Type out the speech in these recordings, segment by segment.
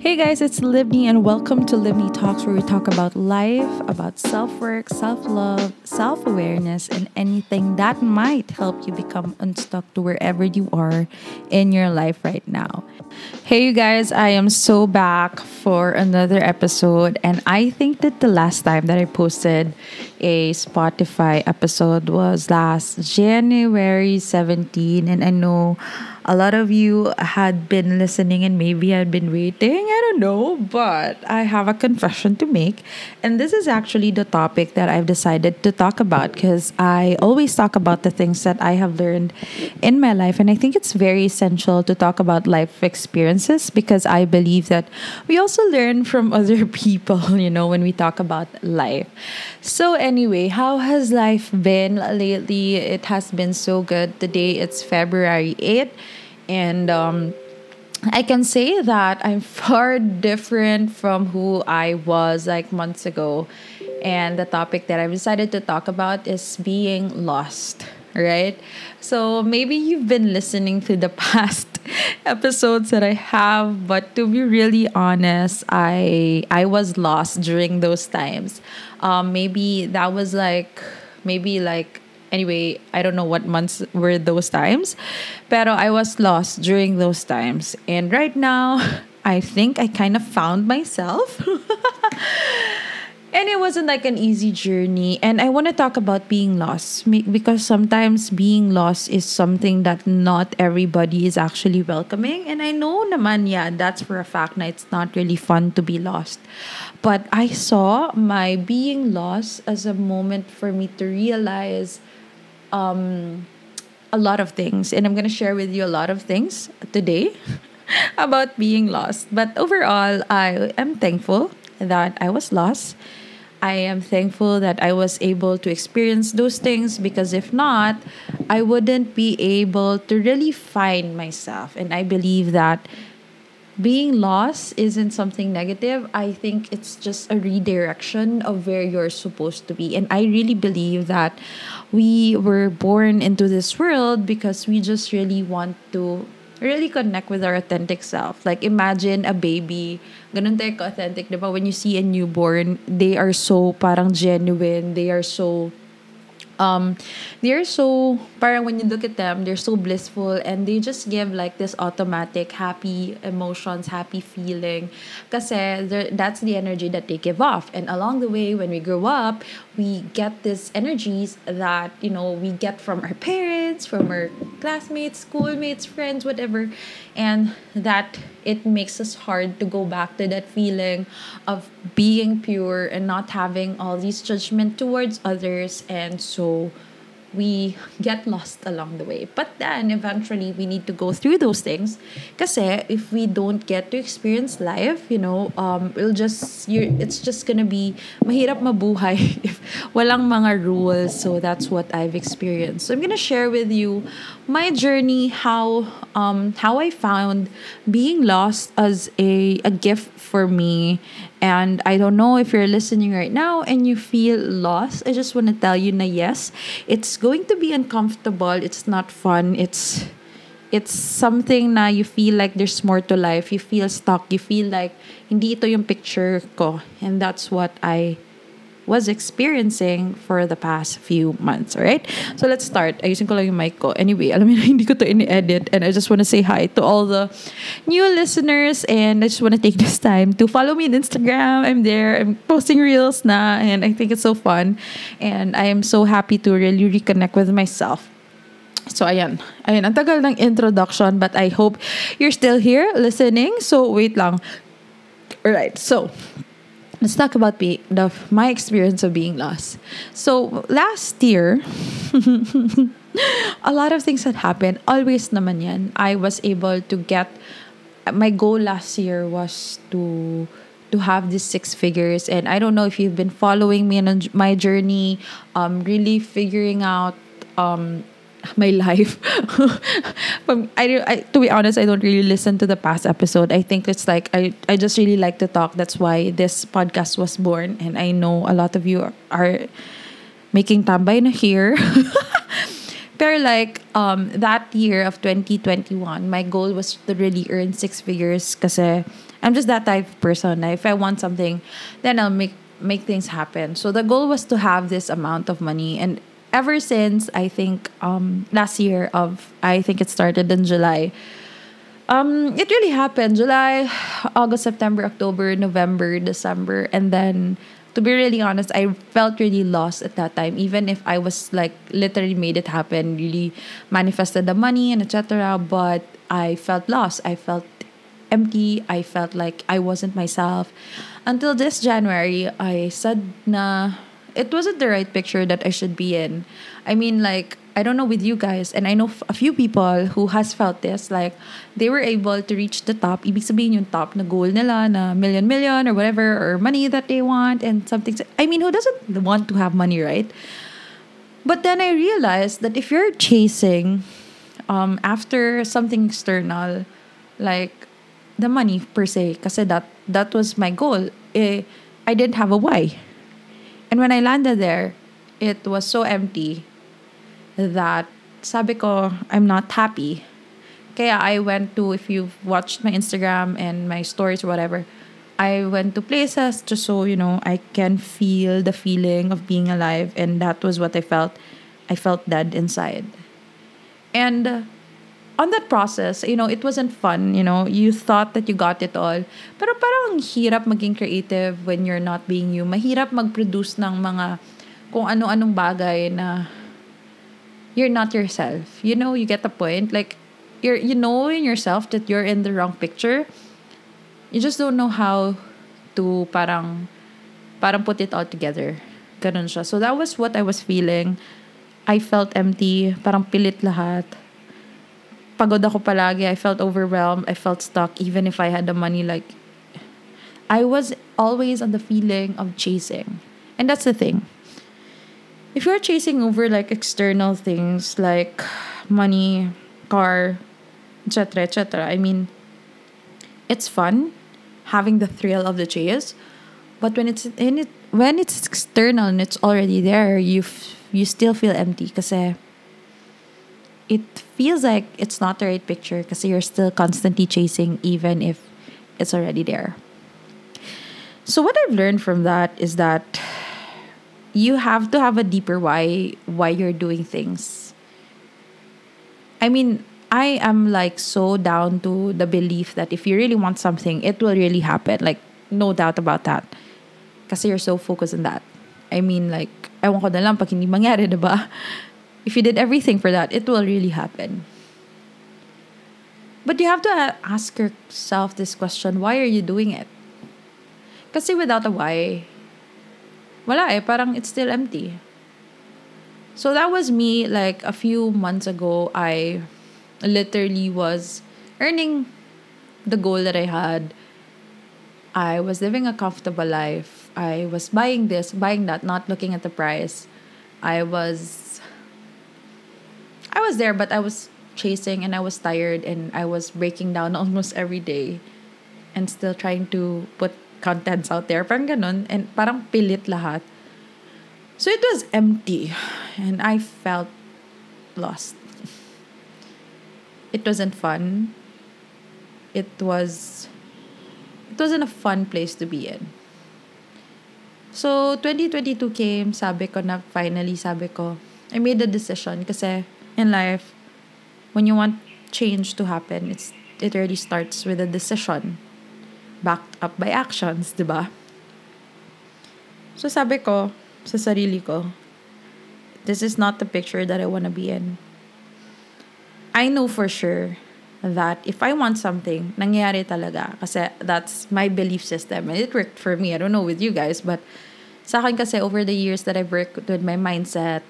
Hey guys, it's Libni, and welcome to Libni Talks, where we talk about life, about self work, self love, self awareness, and anything that might help you become unstuck to wherever you are in your life right now. Hey, you guys, I am so back for another episode, and I think that the last time that I posted a Spotify episode was last January 17, and I know a lot of you had been listening and maybe had been waiting. I don't know, but I have a confession to make. And this is actually the topic that I've decided to talk about because I always talk about the things that I have learned in my life. And I think it's very essential to talk about life experiences because I believe that we also learn from other people, you know, when we talk about life. So, anyway, how has life been lately? It has been so good. Today it's February 8th and um, I can say that I'm far different from who I was like months ago. And the topic that I've decided to talk about is being lost, right? So maybe you've been listening to the past episodes that I have, but to be really honest, I I was lost during those times. Um, maybe that was like maybe like anyway, I don't know what months were those times, pero I was lost during those times. And right now, I think I kind of found myself. and it wasn't like an easy journey. And I want to talk about being lost because sometimes being lost is something that not everybody is actually welcoming. And I know naman, yeah, that's for a fact na it's not really fun to be lost. But I saw my being lost as a moment for me to realize um, a lot of things, and I'm to share with you a lot of things today about being lost. But overall, I am thankful that I was lost. I am thankful that I was able to experience those things because if not, I wouldn't be able to really find myself. And I believe that being lost isn't something negative. I think it's just a redirection of where you're supposed to be. And I really believe that we were born into this world because we just really want to really connect with our authentic self. Like imagine a baby, ganun tayo authentic, diba? When you see a newborn, they are so parang genuine, they are so um, they're so parang when you look at them they're so blissful and they just give like this automatic happy emotions happy feeling. Because that's the energy that they give off. And along the way when we grow up we get these energies that you know we get from our parents from our classmates schoolmates friends whatever and that it makes us hard to go back to that feeling of being pure and not having all these judgment towards others and so we get lost along the way. But then eventually we need to go through those things. Kasi if we don't get to experience life, you know, um, it'll just you're, it's just gonna be mahirap mabuhay if walang mga rules. So that's what I've experienced. So I'm gonna share with you my journey, how um how I found being lost as a a gift for me and I don't know if you're listening right now and you feel lost. I just want to tell you na yes, it's going to be uncomfortable. It's not fun. It's it's something na you feel like there's more to life. You feel stuck. You feel like hindi ito yung picture ko. And that's what I was experiencing for the past few months. All right? So let's start. Ayusin ko lang yung mic ko. Anyway, alam niyo hindi ko to ini-edit and I just want to say hi to all the new listeners and I just want to take this time to follow me on Instagram. I'm there. I'm posting reels na and I think it's so fun and I am so happy to really reconnect with myself. So, ayan. Ayan, ang tagal ng introduction but I hope you're still here listening. So, wait lang. Alright, so let's talk about be, the, my experience of being lost. So last year, a lot of things had happened. Always naman yan. I was able to get my goal last year was to to have these six figures and I don't know if you've been following me on my journey um really figuring out um my life. I, I, to be honest, I don't really listen to the past episode. I think it's like I, I just really like to talk. That's why this podcast was born. And I know a lot of you are making tambay na here. But like um, that year of 2021, my goal was to really earn six figures because I'm just that type of person. If I want something, then I'll make make things happen. So the goal was to have this amount of money and ever since I think um last year of I think it started in July. Um it really happened. July, August, September, October, November, December and then to be really honest, I felt really lost at that time. Even if I was like literally made it happen, really manifested the money and etc. But I felt lost. I felt empty. I felt like I wasn't myself. Until this January, I said na it wasn't the right picture that I should be in. I mean, like, I don't know with you guys, and I know a few people who has felt this, like, they were able to reach the top. Ibig sabihin yung top na goal nila na million million or whatever, or money that they want and something. I mean, who doesn't want to have money, right? But then I realized that if you're chasing um, after something external, like the money per se kasi that that was my goal eh, I didn't have a why and when I landed there it was so empty that sabi ko I'm not happy. Kaya I went to if you've watched my Instagram and my stories or whatever I went to places just so you know I can feel the feeling of being alive. And that was what I felt. I felt dead inside. And on that process, you know, it wasn't fun, you know, you thought that you got it all. Pero parang hirap maging creative when you're not being you. Mahirap mag-produce ng mga kung ano-anong bagay na you're not yourself. You know, you get the point. Like, you're, you know in yourself that you're in the wrong picture. You just don't know how to parang, parang put it all together. Ganun siya. So that was what I was feeling. I felt empty. Parang pilit lahat pagod ako palagi. I felt overwhelmed. I felt stuck even if I had the money. Like, I was always on the feeling of chasing. And that's the thing. If you're chasing over like external things like money, car, etc., etc., I mean, it's fun having the thrill of the chase. But when it's in it, when it's external and it's already there, you f- you still feel empty kasi it feels like it's not the right picture because you're still constantly chasing even if it's already there. So what I've learned from that is that you have to have a deeper why why you're doing things. I mean, I am like so down to the belief that if you really want something, it will really happen. Like no doubt about that. Because you're so focused on that. I mean, like, ewan ko na lang pag hindi mangyari, diba? If you did everything for that, it will really happen. But you have to ask yourself this question why are you doing it? Kasi without a why, wala eh, parang it's still empty. So that was me like a few months ago. I literally was earning the goal that I had. I was living a comfortable life. I was buying this, buying that, not looking at the price. I was I was there, but I was chasing and I was tired and I was breaking down almost every day and still trying to put contents out there. Parang ganun. And parang pilit lahat. So it was empty and I felt lost. It wasn't fun. It was it wasn't a fun place to be in. So 2022 came, sabi ko na finally sabi ko, I made a decision kasi in life, when you want change to happen, it's it really starts with a decision backed up by actions, di ba? So sabi ko sa sarili ko, this is not the picture that I want to be in. I know for sure that if I want something, nangyayari talaga. Kasi that's my belief system. And it worked for me. I don't know with you guys, but sa akin kasi over the years that I've worked with my mindset,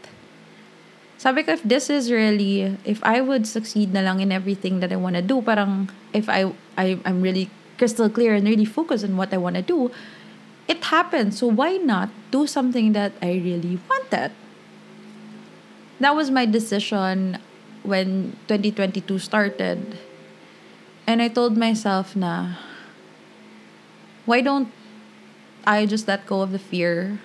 sabi ko, if this is really, if I would succeed na lang in everything that I want to do, parang if I, I, I'm really crystal clear and really focused on what I want to do, it happens. So why not do something that I really wanted? That was my decision when 2022 started. And I told myself na, why don't I just let go of the fear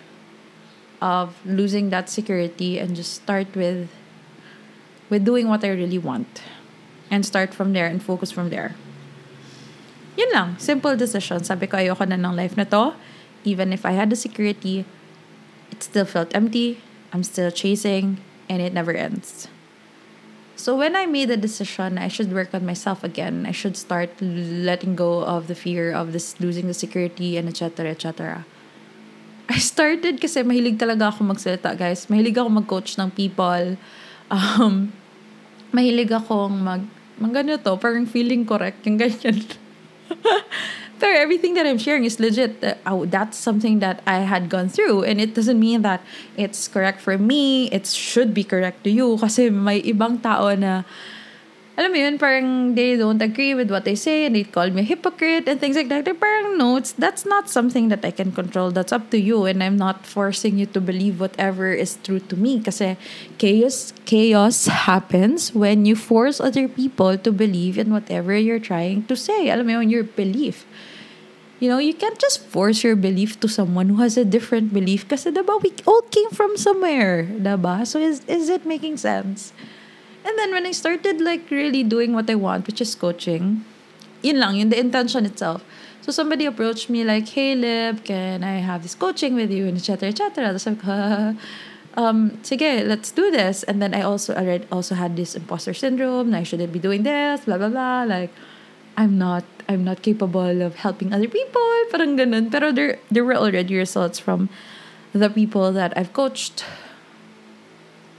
of losing that security and just start with with doing what I really want and start from there and focus from there. Yun lang, simple decision. Sabi ko, ayoko na ng life na to. Even if I had the security, it still felt empty. I'm still chasing, and it never ends. So when I made the decision, I should work on myself again. I should start letting go of the fear of this losing the security and etc. etc. I started kasi mahilig talaga ako magsalita, guys. Mahilig ako mag-coach ng people. Um, mahilig akong mag, mag to, parang feeling correct, yung ganyan. Pero everything that I'm sharing is legit. Uh, oh, that's something that I had gone through. And it doesn't mean that it's correct for me. It should be correct to you. Kasi may ibang tao na alam mo yun, parang they don't agree with what I say and they call me a hypocrite and things like that. They're parang, no, it's, that's not something that I can control. That's up to you and I'm not forcing you to believe whatever is true to me. Kasi chaos, chaos happens when you force other people to believe in whatever you're trying to say. Alam mo yun, your belief. You know, you can't just force your belief to someone who has a different belief kasi diba, we all came from somewhere. Diba? So is, is it making sense? And then when I started like really doing what I want, which is coaching, yun lang, yun the intention itself. So somebody approached me like, hey Lib, can I have this coaching with you? And etc. etc. Tapos like, um, sige, let's do this. And then I also already also had this imposter syndrome. I shouldn't be doing this, blah blah blah. Like, I'm not I'm not capable of helping other people. Parang ganun. Pero there there were already results from the people that I've coached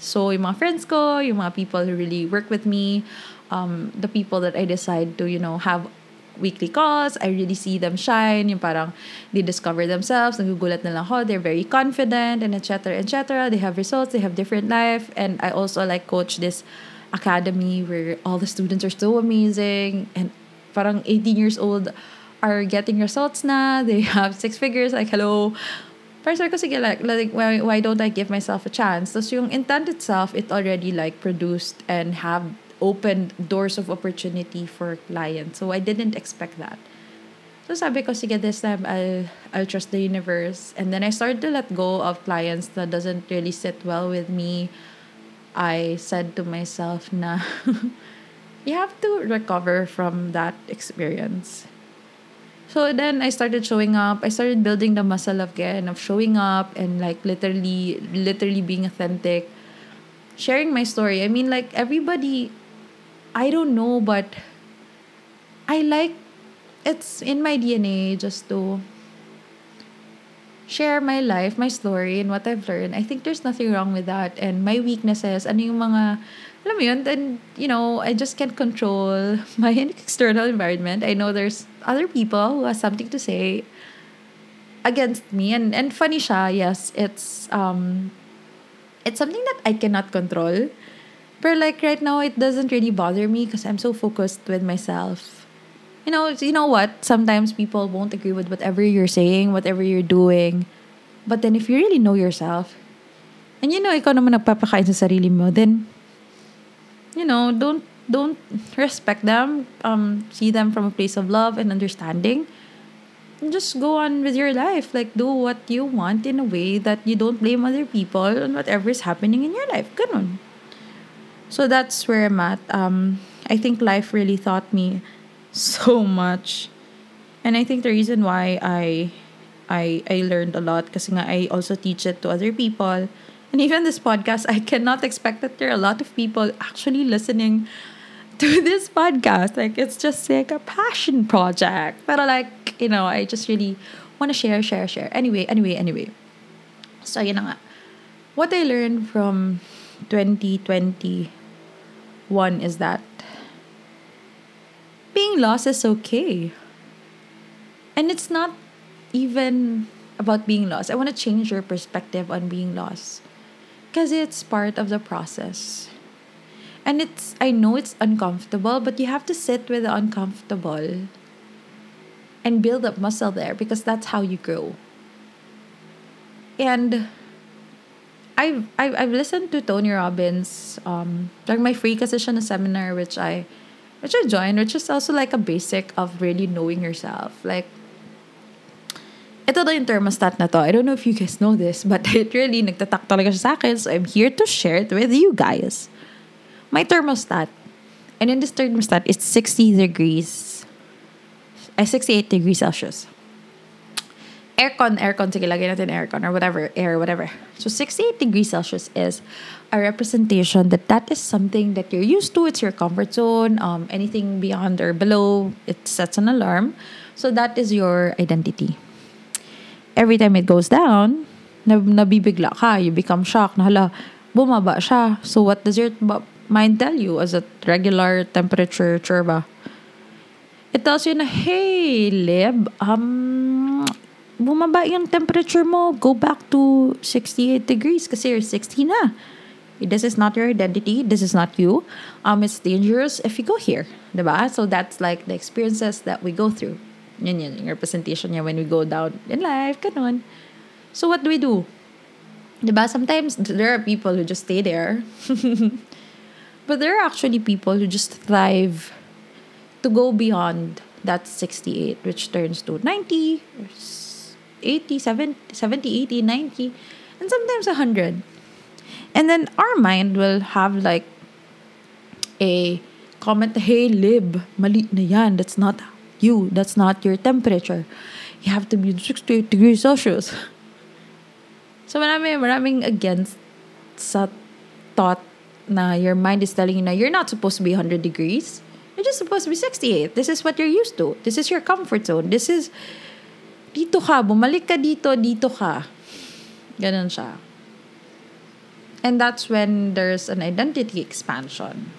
so, yung mga friends ko, yung mga people who really work with me, um, the people that I decide to, you know, have weekly calls, I really see them shine, yung parang they discover themselves, nagugulat na lang ako, they're very confident, and etc. etc. They have results, they have different life, and I also like coach this academy where all the students are so amazing, and parang 18 years old are getting results na, they have six figures, like hello, Pero sabi ko, sige, like, like why, why don't I give myself a chance? Tapos yung intent itself, it already like produced and have opened doors of opportunity for clients. So I didn't expect that. So sabi ko, sige, this time I'll, I'll trust the universe. And then I started to let go of clients that doesn't really sit well with me. I said to myself na you have to recover from that experience. So then I started showing up. I started building the muscle again of showing up and like literally literally being authentic. Sharing my story. I mean like everybody I don't know but I like it's in my DNA just to share my life, my story, and what I've learned. I think there's nothing wrong with that. And my weaknesses, ano yung mga alam mo yun, then, you know, I just can't control my external environment. I know there's other people who has something to say against me. And, and funny siya, yes, it's, um, it's something that I cannot control. But like right now, it doesn't really bother me because I'm so focused with myself. You know, you know what? Sometimes people won't agree with whatever you're saying, whatever you're doing. But then if you really know yourself, and you know, ikaw naman nagpapakain sa sarili mo, then you know, don't don't respect them. Um, see them from a place of love and understanding. And just go on with your life. Like do what you want in a way that you don't blame other people on whatever is happening in your life. Ganun. So that's where I'm at. Um, I think life really taught me so much. And I think the reason why I I I learned a lot because I also teach it to other people and even this podcast, I cannot expect that there are a lot of people actually listening to this podcast. Like it's just like a passion project. But uh, like, you know, I just really want to share, share, share. Anyway, anyway, anyway. So yun nga. What I learned from 2021 is that being lost is okay. And it's not even about being lost. I want to change your perspective on being lost. Because it's part of the process. And it's, I know it's uncomfortable, but you have to sit with the uncomfortable and build up muscle there because that's how you grow. And I've, I've, I've listened to Tony Robbins, um, like my free siya seminar which I, which I joined, which is also like a basic of really knowing yourself. Like, ito daw yung thermostat na to. I don't know if you guys know this, but it really nagtatak talaga siya sa akin. So I'm here to share it with you guys. My thermostat. And in this thermostat, it's 60 degrees. ay 68 degrees Celsius. Aircon, aircon, sige, lagay natin aircon or whatever, air, whatever. So 68 degrees Celsius is a representation that that is something that you're used to. It's your comfort zone. Um, anything beyond or below, it sets an alarm. So that is your identity. Every time it goes down, nabibigla ka, you become shocked, na hala, bumaba siya. So what does your mind tell you as a regular temperature churba? It tells you na, hey, Lib, um, bumaba yung temperature mo. Go back to 68 degrees kasi you're 60 na. This is not your identity. This is not you. Um, it's dangerous if you go here. Diba? So that's like the experiences that we go through. Yun yun, yung representation niya when we go down in life, ganun. So what do we do? Diba? Sometimes there are people who just stay there. but there are actually people who just thrive to go beyond that 68, which turns to 90, 80, 70, 70 80, 90, and sometimes 100. And then our mind will have like a comment, hey, lib, mali na yan. That's not you. That's not your temperature. You have to be 68 degrees Celsius. So marami, maraming against sa thought na your mind is telling you na you're not supposed to be 100 degrees. You're just supposed to be 68. This is what you're used to. This is your comfort zone. This is, dito ka, bumalik ka dito, dito ka. Ganun siya. And that's when there's an identity expansion.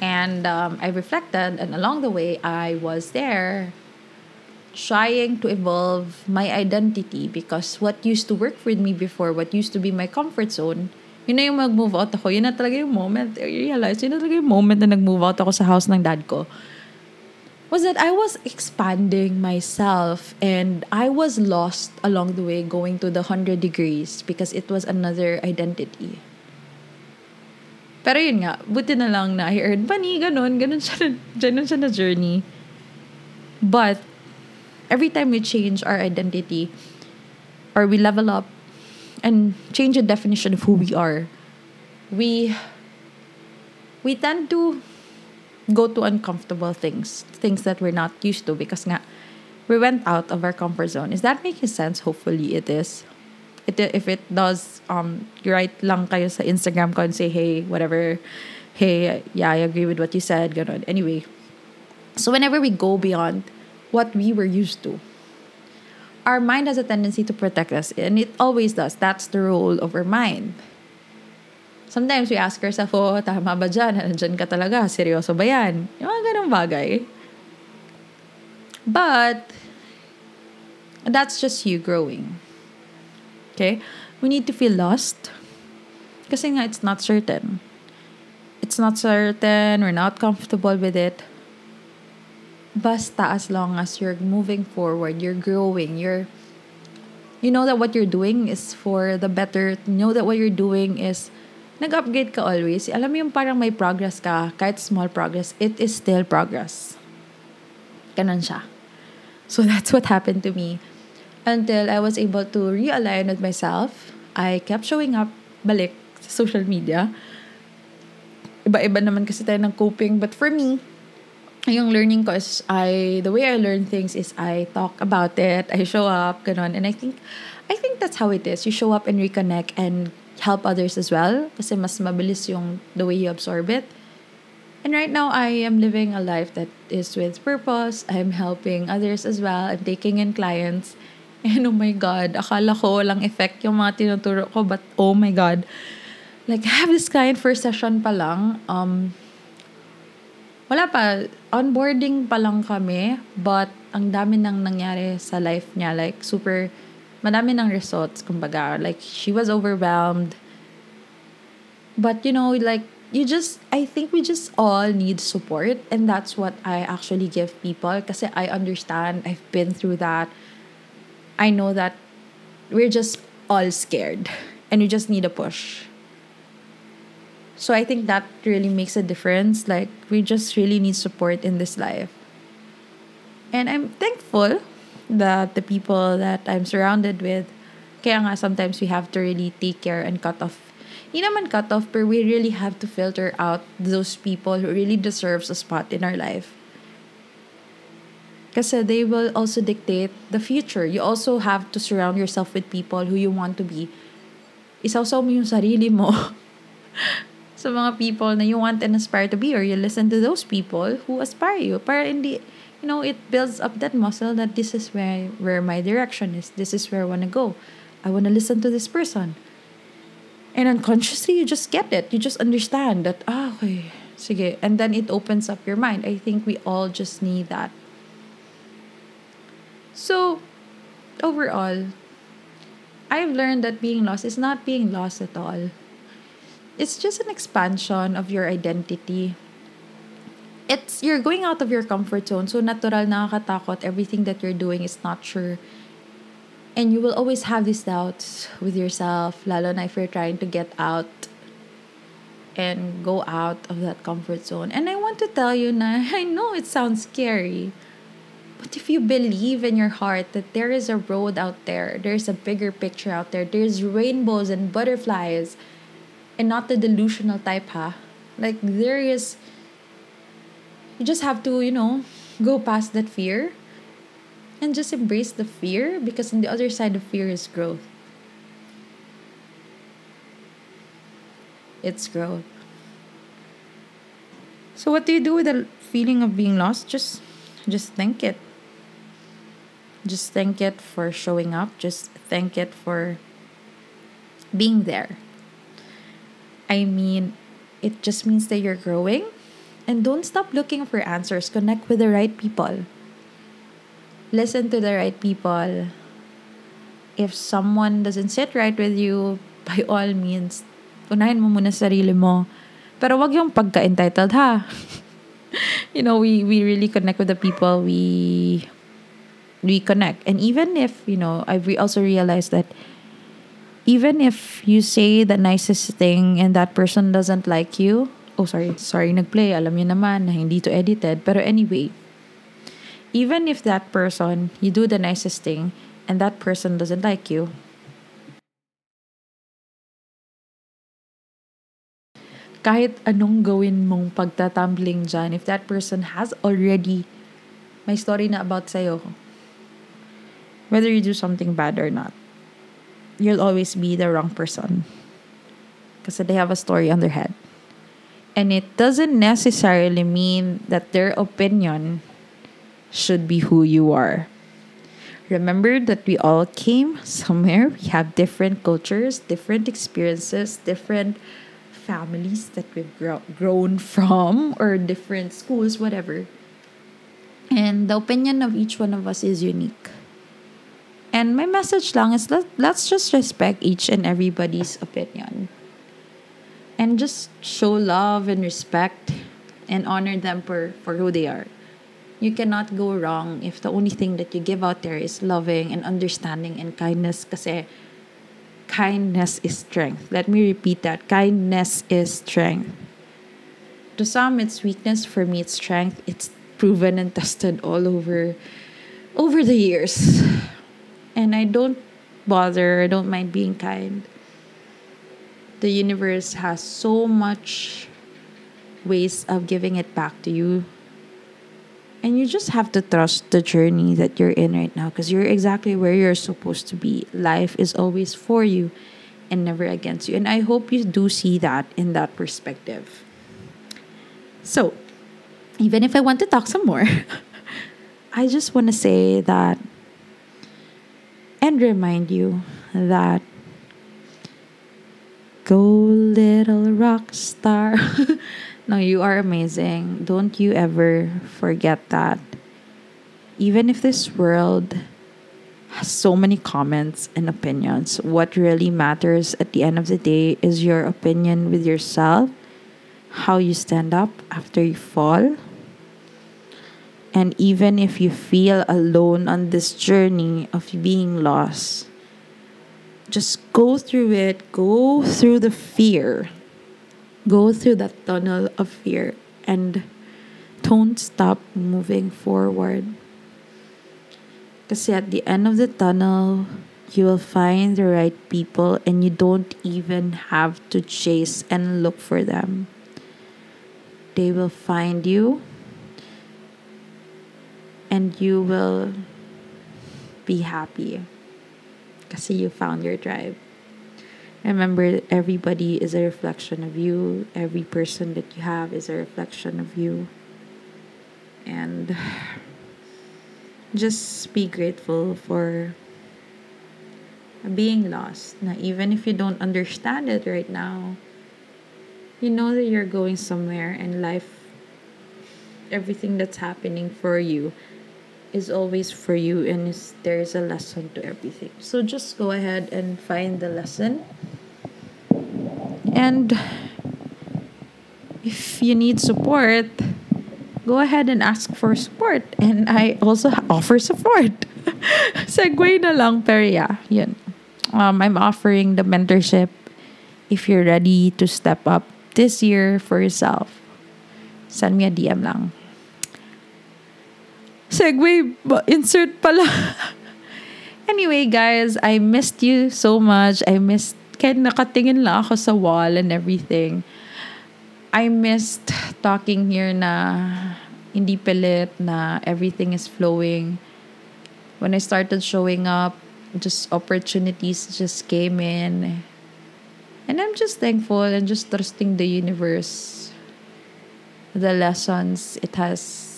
And um, I reflected, and along the way, I was there trying to evolve my identity because what used to work for me before, what used to be my comfort zone, yun na yung mag-move out ako. Yun na talaga yung moment. I realized, yun na talaga yung moment na nag-move out ako sa house ng dad ko. Was that I was expanding myself and I was lost along the way going to the 100 degrees because it was another identity. Pero yun nga, buti na lang na I money, ganun, ganun siya, ganun siya na journey. But, every time we change our identity, or we level up, and change the definition of who we are, we we tend to go to uncomfortable things, things that we're not used to because nga we went out of our comfort zone. Is that making sense? Hopefully it is. It, if it does, um, write lang kayo sa Instagram ko and say, hey, whatever. Hey, yeah, I agree with what you said. Ganun. Anyway, so whenever we go beyond what we were used to, our mind has a tendency to protect us, and it always does. That's the role of our mind. Sometimes we ask ourselves, oh, tama ba dyan? Nandyan ka talaga? Seryoso ba yan? Yung mga ganong bagay. But, that's just you growing. Okay? We need to feel lost. Kasi nga, it's not certain. It's not certain. We're not comfortable with it. Basta as long as you're moving forward, you're growing, you're you know that what you're doing is for the better. You know that what you're doing is nag-upgrade ka always. Alam mo yung parang may progress ka, kahit small progress, it is still progress. Ganon siya. So that's what happened to me. Until I was able to realign with myself, I kept showing up balik sa social media. Iba-iba naman kasi tayo ng coping. But for me, yung learning ko is I the way I learn things is I talk about it, I show up, ganun. And I think I think that's how it is. You show up and reconnect and help others as well kasi mas mabilis yung the way you absorb it. And right now I am living a life that is with purpose. I'm helping others as well. I'm taking in clients. And oh my God, akala ko walang effect yung mga tinuturo ko. But oh my God, like I have this client first session pa lang. Um, wala pa, onboarding pa lang kami, but ang dami nang nangyari sa life niya. Like, super, madami ng results, kumbaga. Like, she was overwhelmed. But, you know, like, you just, I think we just all need support. And that's what I actually give people. Kasi I understand, I've been through that. I know that we're just all scared. And we just need a push. So I think that really makes a difference. Like we just really need support in this life. And I'm thankful that the people that I'm surrounded with, kaya nga sometimes we have to really take care and cut off. Hindi naman cut off, but we really have to filter out those people who really deserves a spot in our life. Because they will also dictate the future. You also have to surround yourself with people who you want to be. Isawsaw mo yung sarili mo sa mga people na you want and aspire to be or you listen to those people who aspire you. Para hindi, you know, it builds up that muscle that this is where, where my direction is. This is where I want to go. I want to listen to this person. And unconsciously, you just get it. You just understand that, ah, okay, sige. And then it opens up your mind. I think we all just need that. So, overall, I've learned that being lost is not being lost at all. It's just an expansion of your identity. It's you're going out of your comfort zone. So natural nakakatakot. Everything that you're doing is not sure and you will always have these doubts with yourself, lalo na if you're trying to get out and go out of that comfort zone. And I want to tell you na, I know it sounds scary, but if you believe in your heart that there is a road out there, there's a bigger picture out there, there's rainbows and butterflies, and not the delusional type, ha? Like, there is, you just have to, you know, go past that fear and just embrace the fear because on the other side of fear is growth. It's growth. So what do you do with the feeling of being lost? Just just thank it. Just thank it for showing up. Just thank it for being there. I mean, it just means that you're growing and don't stop looking for answers. Connect with the right people listen to the right people. If someone doesn't sit right with you, by all means, unahin mo muna sarili mo. Pero wag yung pagka-entitled ha. you know, we we really connect with the people we we connect. And even if, you know, I we also realized that even if you say the nicest thing and that person doesn't like you, oh sorry, sorry nagplay, alam niyo naman na hindi to edited. Pero anyway, even if that person, you do the nicest thing, and that person doesn't like you, kahit anong gawin mong pagtatumbling dyan, if that person has already my story na about sa'yo, whether you do something bad or not, you'll always be the wrong person. Because they have a story on their head. And it doesn't necessarily mean that their opinion should be who you are. Remember that we all came somewhere. We have different cultures, different experiences, different families that we've grow- grown from, or different schools, whatever. And the opinion of each one of us is unique. And my message lang is let, let's just respect each and everybody's opinion. And just show love and respect and honor them for, for who they are you cannot go wrong if the only thing that you give out there is loving and understanding and kindness kasi kindness is strength. Let me repeat that. Kindness is strength. To some it's weakness, for me it's strength. It's proven and tested all over over the years. And I don't bother, I don't mind being kind. The universe has so much ways of giving it back to you and you just have to trust the journey that you're in right now because you're exactly where you're supposed to be. Life is always for you and never against you. And I hope you do see that in that perspective. So, even if I want to talk some more, I just want to say that and remind you that go little rock star No, you are amazing. Don't you ever forget that. Even if this world has so many comments and opinions, what really matters at the end of the day is your opinion with yourself, how you stand up after you fall. And even if you feel alone on this journey of being lost, just go through it, go through the fear go through that tunnel of fear and don't stop moving forward. Because at the end of the tunnel, you will find the right people and you don't even have to chase and look for them. They will find you and you will be happy because you found your tribe. Remember, everybody is a reflection of you. Every person that you have is a reflection of you. And just be grateful for being lost. Now, even if you don't understand it right now, you know that you're going somewhere and life, everything that's happening for you is always for you and is, there is a lesson to everything. So just go ahead and find the lesson. And if you need support, go ahead and ask for support. And I also offer support. Segway na lang, pero yeah, yun. Um, I'm offering the mentorship if you're ready to step up this year for yourself. Send me a DM lang. Segway, insert pala. anyway, guys, I missed you so much. I missed, kahit nakatingin lang ako sa wall and everything. I missed talking here na hindi pilit, na everything is flowing. When I started showing up, just opportunities just came in. And I'm just thankful and just trusting the universe. The lessons it has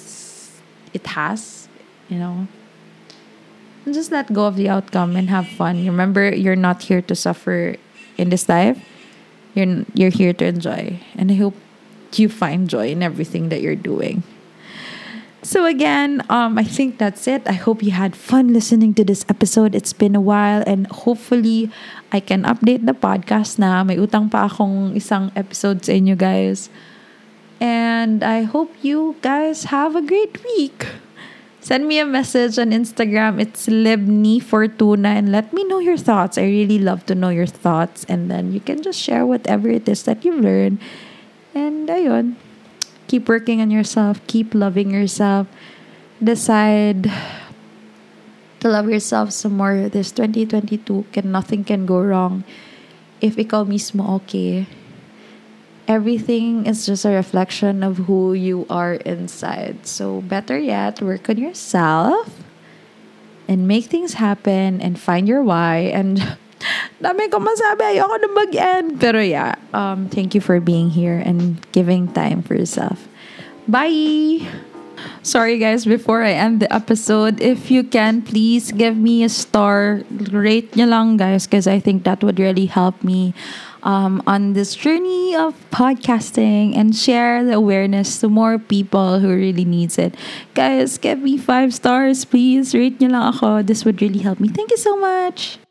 it has, you know. And just let go of the outcome and have fun. Remember you're not here to suffer in this life. You're you're here to enjoy. And I hope you find joy in everything that you're doing. So again, um, I think that's it. I hope you had fun listening to this episode. It's been a while and hopefully I can update the podcast na. May utang pa akong isang episode sa inyo guys. And I hope you guys have a great week. Send me a message on Instagram. It's libni4tuna and let me know your thoughts. I really love to know your thoughts. And then you can just share whatever it is that you've learned. And ayun, keep working on yourself, keep loving yourself, decide to love yourself some more. This 2022 can nothing can go wrong if ikaw mismo okay. Everything is just a reflection of who you are inside. So better yet, work on yourself and make things happen and find your why and dami ko masabi. Ayoko na mag-end. Pero yeah, um, thank you for being here and giving time for yourself. Bye! Sorry guys, before I end the episode, if you can, please give me a star. Rate nyo lang guys because I think that would really help me um, on this journey of podcasting and share the awareness to more people who really needs it. Guys, give me five stars, please. Rate nyo lang ako. This would really help me. Thank you so much.